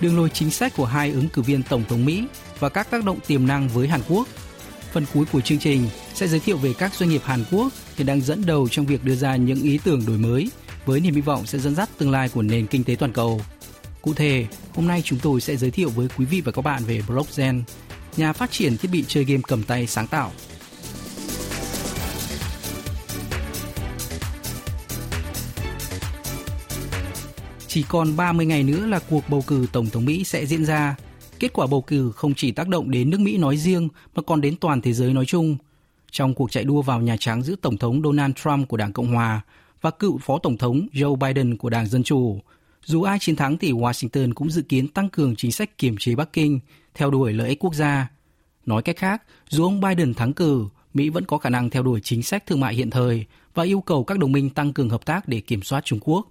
đường lối chính sách của hai ứng cử viên tổng thống Mỹ và các tác động tiềm năng với Hàn Quốc. Phần cuối của chương trình sẽ giới thiệu về các doanh nghiệp Hàn Quốc hiện đang dẫn đầu trong việc đưa ra những ý tưởng đổi mới với niềm hy vọng sẽ dẫn dắt tương lai của nền kinh tế toàn cầu. Cụ thể, hôm nay chúng tôi sẽ giới thiệu với quý vị và các bạn về Blockgen, nhà phát triển thiết bị chơi game cầm tay sáng tạo Chỉ còn 30 ngày nữa là cuộc bầu cử Tổng thống Mỹ sẽ diễn ra. Kết quả bầu cử không chỉ tác động đến nước Mỹ nói riêng mà còn đến toàn thế giới nói chung. Trong cuộc chạy đua vào Nhà Trắng giữa Tổng thống Donald Trump của Đảng Cộng Hòa và cựu Phó Tổng thống Joe Biden của Đảng Dân Chủ, dù ai chiến thắng thì Washington cũng dự kiến tăng cường chính sách kiềm chế Bắc Kinh, theo đuổi lợi ích quốc gia. Nói cách khác, dù ông Biden thắng cử, Mỹ vẫn có khả năng theo đuổi chính sách thương mại hiện thời và yêu cầu các đồng minh tăng cường hợp tác để kiểm soát Trung Quốc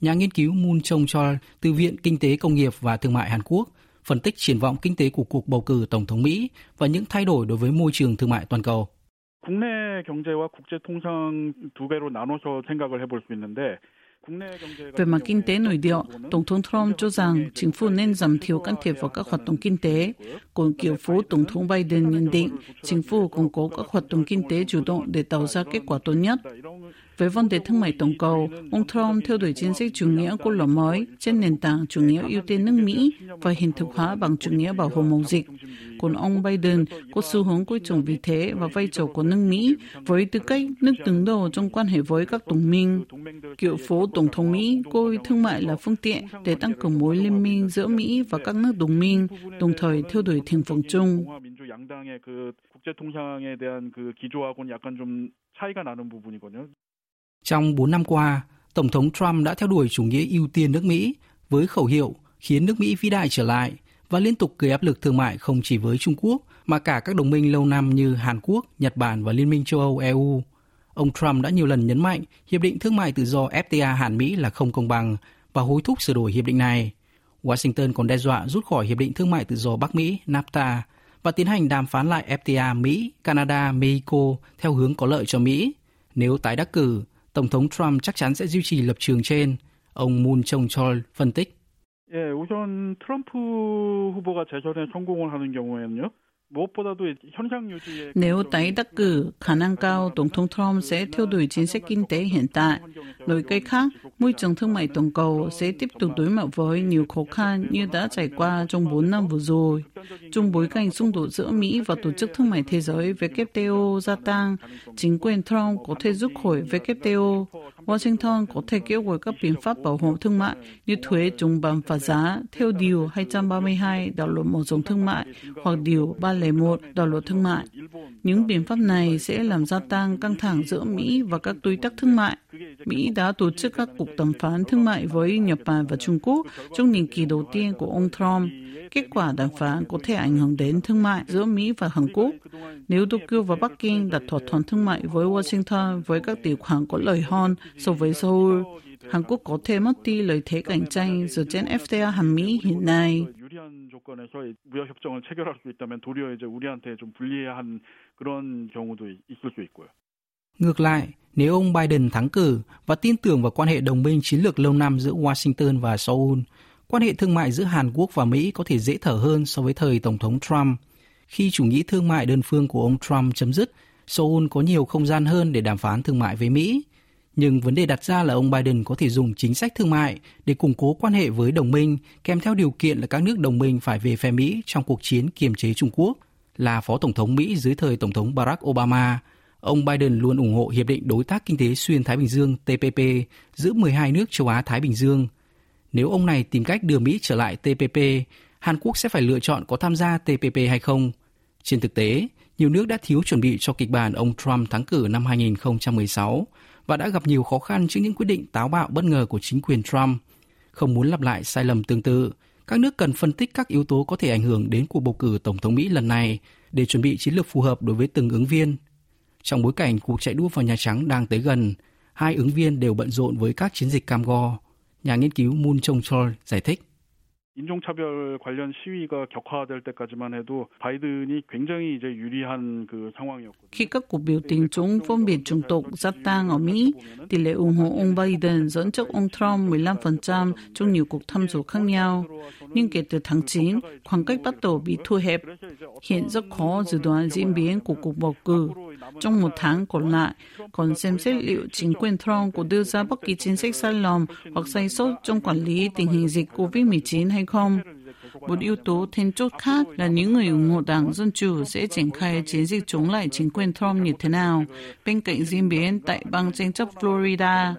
Nhà nghiên cứu Moon Chong Chol từ Viện Kinh tế Công nghiệp và Thương mại Hàn Quốc phân tích triển vọng kinh tế của cuộc bầu cử Tổng thống Mỹ và những thay đổi đối với môi trường thương mại toàn cầu. Về mặt kinh tế nội địa, Tổng thống Trump cho rằng chính phủ nên giảm thiểu can thiệp vào các hoạt động kinh tế. Còn kiểu phó Tổng thống Biden nhận định chính phủ củng cố các hoạt động kinh tế chủ động để tạo ra kết quả tốt nhất. Với vấn đề thương mại toàn cầu, ông Trump theo đuổi chính sách chủ nghĩa của lò mới trên nền tảng chủ nghĩa ưu tiên nước Mỹ và hiện thực hóa bằng chủ nghĩa bảo hộ mậu dịch. Còn ông Biden có xu hướng coi trọng vị thế và vai trò của nước Mỹ với tư cách nước đứng đầu trong quan hệ với các đồng minh. Cựu phố Tổng thống Mỹ coi thương mại là phương tiện để tăng cường mối liên minh giữa Mỹ và các nước đồng minh, đồng thời theo đuổi thiện phần chung. Trong 4 năm qua, Tổng thống Trump đã theo đuổi chủ nghĩa ưu tiên nước Mỹ với khẩu hiệu khiến nước Mỹ vĩ đại trở lại và liên tục gây áp lực thương mại không chỉ với Trung Quốc mà cả các đồng minh lâu năm như Hàn Quốc, Nhật Bản và Liên minh châu Âu EU. Ông Trump đã nhiều lần nhấn mạnh hiệp định thương mại tự do FTA Hàn Mỹ là không công bằng và hối thúc sửa đổi hiệp định này. Washington còn đe dọa rút khỏi hiệp định thương mại tự do Bắc Mỹ NAFTA và tiến hành đàm phán lại FTA Mỹ, Canada, Mexico theo hướng có lợi cho Mỹ. Nếu tái đắc cử, Tổng thống Trump chắc chắn sẽ duy trì lập trường trên. Ông Moon Chong Chol phân tích. 예, 우선 트럼프 후보가 재선에 성공을 하는 경우에는요. Nếu tái đắc cử, khả năng cao Tổng thống Trump sẽ theo đuổi chính sách kinh tế hiện tại. Nói cách khác, môi trường thương mại toàn cầu sẽ tiếp tục đối mặt với nhiều khó khăn như đã trải qua trong 4 năm vừa rồi. Trong bối cảnh xung đột giữa Mỹ và Tổ chức Thương mại Thế giới WTO gia tăng, chính quyền Trump có thể rút khỏi WTO. Washington có thể kêu gọi các biện pháp bảo hộ thương mại như thuế chống bán phá giá theo Điều 232 đạo luật mở rộng thương mại hoặc Điều 2001 đạo luật thương mại. Những biện pháp này sẽ làm gia tăng căng thẳng giữa Mỹ và các đối tác thương mại. Mỹ đã tổ chức các cuộc đàm phán thương mại với Nhật Bản và Trung Quốc trong nhiệm kỳ đầu tiên của ông Trump. Kết quả đàm phán có thể ảnh hưởng đến thương mại giữa Mỹ và Hàn Quốc. Nếu Tokyo và Bắc Kinh đặt thỏa thuận thương mại với Washington với các điều khoản có lợi hơn so với Seoul, Hàn Quốc có thể mất đi lợi thế cạnh tranh dựa trên FTA Hàn Mỹ hiện nay. 조건에서 무역 협정을 체결할 수 있다면 도리어 이제 우리한테 좀 불리한 그런 경우도 있을 수 있고요. Ngược lại, nếu ông Biden thắng cử và tin tưởng vào quan hệ đồng minh chiến lược lâu năm giữa Washington và Seoul, quan hệ thương mại giữa Hàn Quốc và Mỹ có thể dễ thở hơn so với thời Tổng thống Trump. Khi chủ nghĩa thương mại đơn phương của ông Trump chấm dứt, Seoul có nhiều không gian hơn để đàm phán thương mại với Mỹ. Nhưng vấn đề đặt ra là ông Biden có thể dùng chính sách thương mại để củng cố quan hệ với đồng minh, kèm theo điều kiện là các nước đồng minh phải về phe Mỹ trong cuộc chiến kiềm chế Trung Quốc. Là Phó Tổng thống Mỹ dưới thời Tổng thống Barack Obama, ông Biden luôn ủng hộ Hiệp định Đối tác Kinh tế Xuyên Thái Bình Dương TPP giữa 12 nước châu Á-Thái Bình Dương. Nếu ông này tìm cách đưa Mỹ trở lại TPP, Hàn Quốc sẽ phải lựa chọn có tham gia TPP hay không. Trên thực tế, nhiều nước đã thiếu chuẩn bị cho kịch bản ông Trump thắng cử năm 2016 và đã gặp nhiều khó khăn trước những quyết định táo bạo bất ngờ của chính quyền Trump. Không muốn lặp lại sai lầm tương tự, các nước cần phân tích các yếu tố có thể ảnh hưởng đến cuộc bầu cử tổng thống Mỹ lần này để chuẩn bị chiến lược phù hợp đối với từng ứng viên. Trong bối cảnh cuộc chạy đua vào Nhà Trắng đang tới gần, hai ứng viên đều bận rộn với các chiến dịch cam go. Nhà nghiên cứu Moon Chong Chol giải thích. 인종차별 관련 시위가 격화될 때까지만 해도 바이든이 굉장히 이제 유리한 그 상황이었거든요. Khi các cuộc biểu tình chống phân biệt chủng tộc gia tăng ở Mỹ, tỷ lệ ủng hộ ông Biden dẫn trước ông Trump 15% trong nhiều cuộc thăm dò khác nhau. Nhưng kể từ tháng 9, khoảng cách bắt đầu bị thu hẹp. Hiện rất khó dự đoán diễn biến của cuộc bầu cử. Trong một tháng còn lại, còn xem xét liệu chính quyền Trump có đưa ra bất kỳ chính sách sai lầm hoặc sai sót trong quản lý tình hình dịch COVID-19 hay không. Một yếu tố then chốt khác là những người ủng hộ Đảng Dân Chủ sẽ triển khai chiến dịch chống lại chính quyền Trump như thế nào, bên cạnh diễn biến tại bang tranh chấp Florida.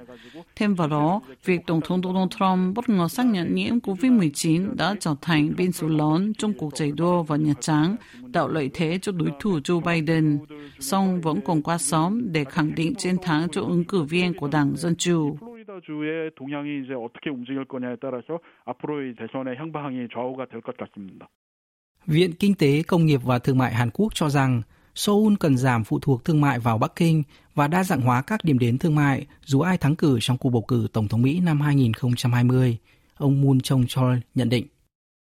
Thêm vào đó, việc Tổng thống Donald Trump bất ngờ xác nhận nhiễm COVID-19 đã trở thành bên số lớn trong cuộc chạy đua vào Nhà Trắng, tạo lợi thế cho đối thủ Joe Biden. Song vẫn còn quá sớm để khẳng định chiến thắng cho ứng cử viên của Đảng Dân Chủ. 주의 동향이 이제 어떻게 움직일 거냐에 따라서 앞으로의 대선의 향방이 좌우가 될 것 같습니다. Viện Kinh tế, Công nghiệp và Thương mại Hàn Quốc cho rằng Seoul cần giảm phụ thuộc thương mại vào Bắc Kinh và đa dạng hóa các điểm đến thương mại dù ai thắng cử trong cuộc bầu cử Tổng thống Mỹ năm 2020. Ông Moon Chong Chol nhận định.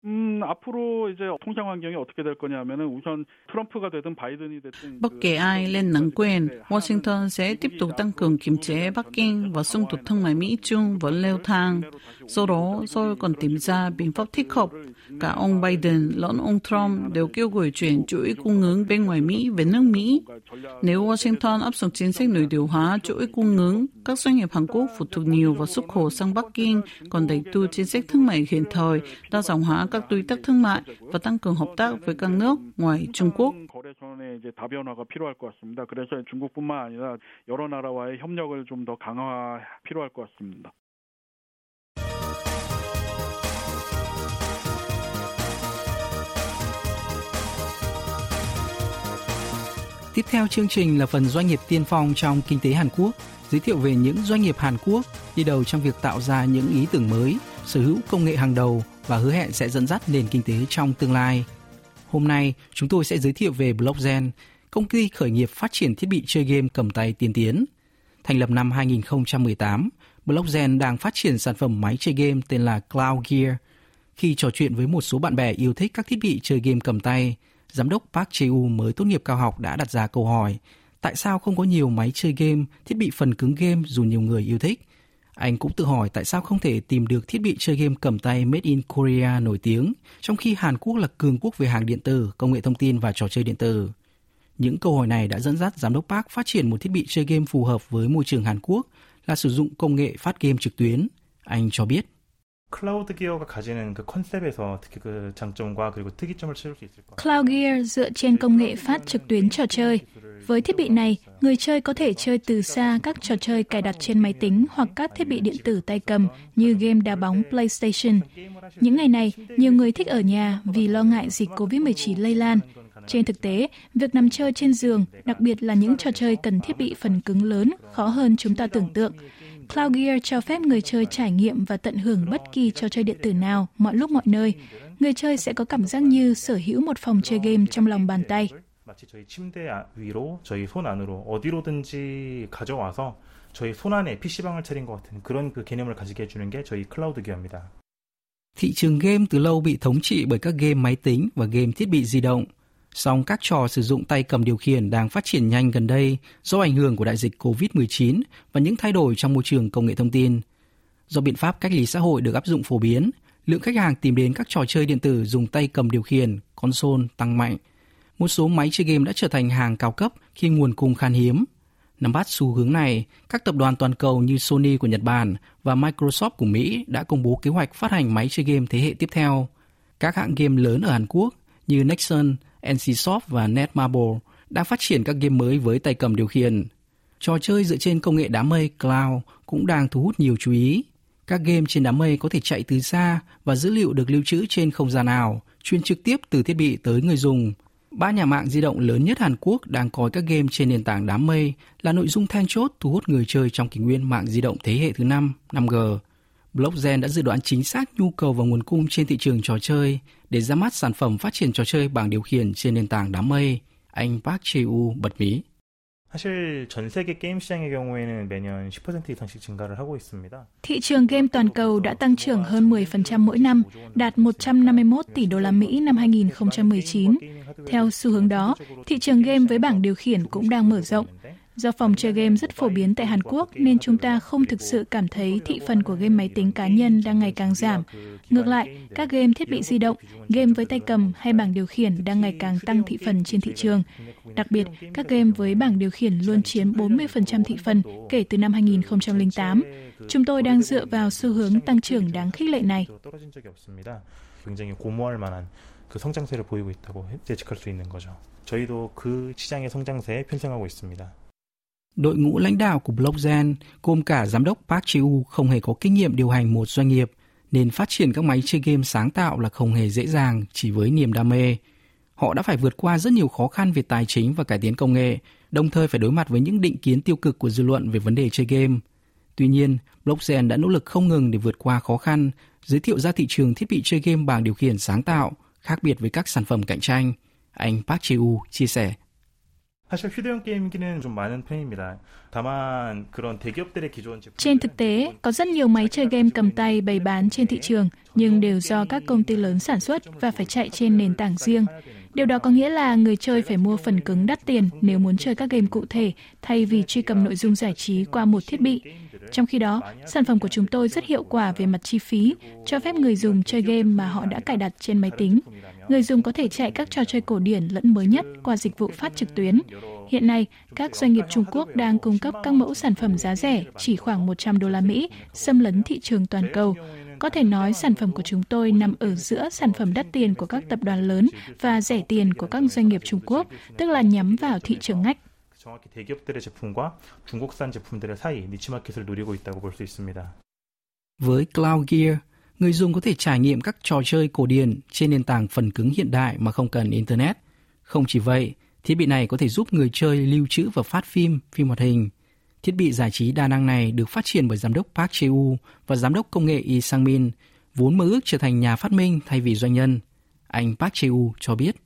음, 앞으로 이제 통상 환경이 어떻게 될 거냐면은 우선 트럼프가 되든 바이든이 됐든 Bất kể ai lên nắm quyền, Washington sẽ tiếp tục tăng cường kiềm chế Bắc Kinh và xung đột thương mại Mỹ-Trung vẫn leo thang. Do đó, Seoul còn tìm ra biện pháp thích hợp. Cả ông Biden lẫn ông Trump đều kêu gọi chuyển chuỗi cung ứng bên ngoài Mỹ về nước Mỹ. Nếu Washington áp dụng chính sách nội điều hóa chuỗi cung ứng, các doanh nghiệp Hàn Quốc phụ thuộc nhiều vào xuất khẩu sang Bắc Kinh, còn đẩy tu chính sách thương mại hiện thời, đa dạng hóa các đối tác thương mại và tăng cường hợp tác với các nước ngoài Trung Quốc. Tiếp theo chương trình là phần doanh nghiệp tiên phong trong kinh tế Hàn Quốc, giới thiệu về những doanh nghiệp Hàn Quốc đi đầu trong việc tạo ra những ý tưởng mới, sở hữu công nghệ hàng đầu và hứa hẹn sẽ dẫn dắt nền kinh tế trong tương lai. Hôm nay, chúng tôi sẽ giới thiệu về Blockgen, công ty khởi nghiệp phát triển thiết bị chơi game cầm tay tiên tiến. Thành lập năm 2018, Blockgen đang phát triển sản phẩm máy chơi game tên là Cloud Gear. Khi trò chuyện với một số bạn bè yêu thích các thiết bị chơi game cầm tay, giám đốc Park Cheu mới tốt nghiệp cao học đã đặt ra câu hỏi tại sao không có nhiều máy chơi game, thiết bị phần cứng game dù nhiều người yêu thích. Anh cũng tự hỏi tại sao không thể tìm được thiết bị chơi game cầm tay made in Korea nổi tiếng, trong khi Hàn Quốc là cường quốc về hàng điện tử, công nghệ thông tin và trò chơi điện tử. Những câu hỏi này đã dẫn dắt giám đốc Park phát triển một thiết bị chơi game phù hợp với môi trường Hàn Quốc là sử dụng công nghệ phát game trực tuyến. Anh cho biết. 클라우드 기어가 가지는 그 컨셉에서 특히 그 장점과 그리고 특이점을 채울 수 있을 것 같아요. Cloud Gear dựa trên công nghệ phát trực tuyến trò chơi. Với thiết bị này, người chơi có thể chơi từ xa các trò chơi cài đặt trên máy tính hoặc các thiết bị điện tử tay cầm như game đá bóng PlayStation. Những ngày này, nhiều người thích ở nhà vì lo ngại dịch COVID-19 lây lan. Trên thực tế, việc nằm chơi trên giường, đặc biệt là những trò chơi cần thiết bị phần cứng lớn, khó hơn chúng ta tưởng tượng. Cloud Gear cho phép người chơi trải nghiệm và tận hưởng bất kỳ trò chơi điện tử nào, mọi lúc mọi nơi. Người chơi sẽ có cảm giác như sở hữu một phòng chơi game trong lòng bàn tay. 마치 저희 침대 아- 위로 저희 손 안으로 어디로든지 가져와서 저희 손 안에 PC방을 차린 것 같은 그런 그 개념을 가지게 해주는 게 저희 클라우드 기어입니다. Thị trường game từ lâu bị thống trị bởi các game máy tính và game thiết bị di động. Song các trò sử dụng tay cầm điều khiển đang phát triển nhanh gần đây do ảnh hưởng của đại dịch COVID-19 và những thay đổi trong môi trường công nghệ thông tin. Do biện pháp cách ly xã hội được áp dụng phổ biến, lượng khách hàng tìm đến các trò chơi điện tử dùng tay cầm điều khiển, console tăng mạnh. Một số máy chơi game đã trở thành hàng cao cấp khi nguồn cung khan hiếm. Nắm bắt xu hướng này, các tập đoàn toàn cầu như Sony của Nhật Bản và Microsoft của Mỹ đã công bố kế hoạch phát hành máy chơi game thế hệ tiếp theo. Các hãng game lớn ở Hàn Quốc như Nexon, NCSoft và Netmarble đang phát triển các game mới với tay cầm điều khiển. Trò chơi dựa trên công nghệ đám mây cloud cũng đang thu hút nhiều chú ý. Các game trên đám mây có thể chạy từ xa và dữ liệu được lưu trữ trên không gian ảo, truyền trực tiếp từ thiết bị tới người dùng. Ba nhà mạng di động lớn nhất Hàn Quốc đang coi các game trên nền tảng đám mây là nội dung then chốt thu hút người chơi trong kỷ nguyên mạng di động thế hệ thứ 5, 5G. Blockgen đã dự đoán chính xác nhu cầu và nguồn cung trên thị trường trò chơi để ra mắt sản phẩm phát triển trò chơi bằng điều khiển trên nền tảng đám mây. Anh Park Chae-woo bật mí. Thị trường game toàn cầu đã tăng trưởng hơn 10% mỗi năm, đạt 151 tỷ đô la Mỹ năm 2019. Theo xu hướng đó, thị trường game với bảng điều khiển cũng đang mở rộng. Do phòng chơi game rất phổ biến tại Hàn Quốc nên chúng ta không thực sự cảm thấy thị phần của game máy tính cá nhân đang ngày càng giảm. Ngược lại, các game thiết bị di động, game với tay cầm hay bảng điều khiển đang ngày càng tăng thị phần trên thị trường. Đặc biệt, các game với bảng điều khiển luôn chiếm 40% thị phần kể từ năm 2008. Chúng tôi đang dựa vào xu hướng tăng trưởng đáng khích lệ này. 굉장히 고무할 만한 그 성장세를 보이고 있다고 예측할 수 있는 거죠. 저희도 그 시장의 성장세에 편성하고 있습니다. Đội ngũ lãnh đạo của Blockgen gồm cả giám đốc Park Ji-woo không hề có kinh nghiệm điều hành một doanh nghiệp, nên phát triển các máy chơi game sáng tạo là không hề dễ dàng chỉ với niềm đam mê. Họ đã phải vượt qua rất nhiều khó khăn về tài chính và cải tiến công nghệ, đồng thời phải đối mặt với những định kiến tiêu cực của dư luận về vấn đề chơi game. Tuy nhiên, Blockgen đã nỗ lực không ngừng để vượt qua khó khăn, giới thiệu ra thị trường thiết bị chơi game bằng điều khiển sáng tạo, khác biệt với các sản phẩm cạnh tranh. Anh Park Ji-woo chia sẻ. Trên thực tế, có rất nhiều máy chơi game cầm tay bày bán trên thị trường, nhưng đều do các công ty lớn sản xuất và phải chạy trên nền tảng riêng. Điều đó có nghĩa là người chơi phải mua phần cứng đắt tiền nếu muốn chơi các game cụ thể, thay vì truy cập nội dung giải trí qua một thiết bị. Trong khi đó, sản phẩm của chúng tôi rất hiệu quả về mặt chi phí, cho phép người dùng chơi game mà họ đã cài đặt trên máy tính Người dùng có thể chạy các trò chơi cổ điển lẫn mới nhất qua dịch vụ phát trực tuyến. Hiện nay, các doanh nghiệp Trung Quốc đang cung cấp các mẫu sản phẩm giá rẻ chỉ khoảng 100 đô la Mỹ, xâm lấn thị trường toàn cầu. Có thể nói sản phẩm của chúng tôi nằm ở giữa sản phẩm đắt tiền của các tập đoàn lớn và rẻ tiền của các doanh nghiệp Trung Quốc, tức là nhắm vào thị trường ngách. 정확히 대기업들의 제품과 중국산 제품들의 사이 니치 마켓을 노리고 있다고 볼 수 있습니다. Với Cloud Gear, người dùng có thể trải nghiệm các trò chơi cổ điển trên nền tảng phần cứng hiện đại mà không cần Internet. Không chỉ vậy, thiết bị này có thể giúp người chơi lưu trữ và phát phim, phim hoạt hình. Thiết bị giải trí đa năng này được phát triển bởi giám đốc Park Chae-woo và giám đốc công nghệ Lee Sang-min, vốn mơ ước trở thành nhà phát minh thay vì doanh nhân. Anh Park Chae-woo cho biết.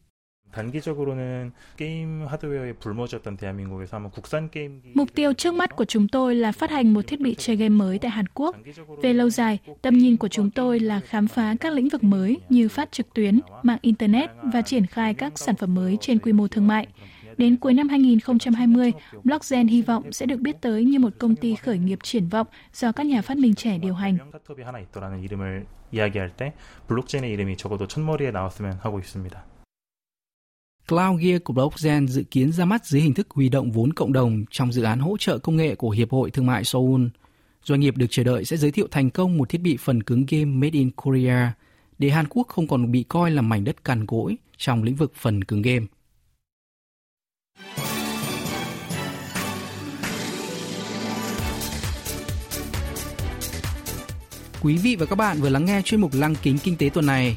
단기적으로는 게임 하드웨어에 불모졌던 대한민국에서 아마 국산 게임기 Mục tiêu trước mắt của chúng tôi là phát hành một thiết bị chơi game mới tại Hàn Quốc. Về lâu dài, tầm nhìn của chúng tôi là khám phá các lĩnh vực mới như phát trực tuyến, mạng Internet và triển khai các sản phẩm mới trên quy mô thương mại. Đến cuối năm 2020, Blockgen hy vọng sẽ được biết tới như một công ty khởi nghiệp triển vọng do các nhà phát minh trẻ điều hành. 명 스타트업이 하나 있더라는 이름을 이야기할 때 블록체인의 이름이 적어도 첫머리에 나왔으면 하고 있습니다. Cloud Gear của Blockgen dự kiến ra mắt dưới hình thức huy động vốn cộng đồng trong dự án hỗ trợ công nghệ của Hiệp hội Thương mại Seoul. Doanh nghiệp được chờ đợi sẽ giới thiệu thành công một thiết bị phần cứng game made in Korea để Hàn Quốc không còn bị coi là mảnh đất cằn cỗi trong lĩnh vực phần cứng game. Quý vị và các bạn vừa lắng nghe chuyên mục Lăng kính kinh tế tuần này.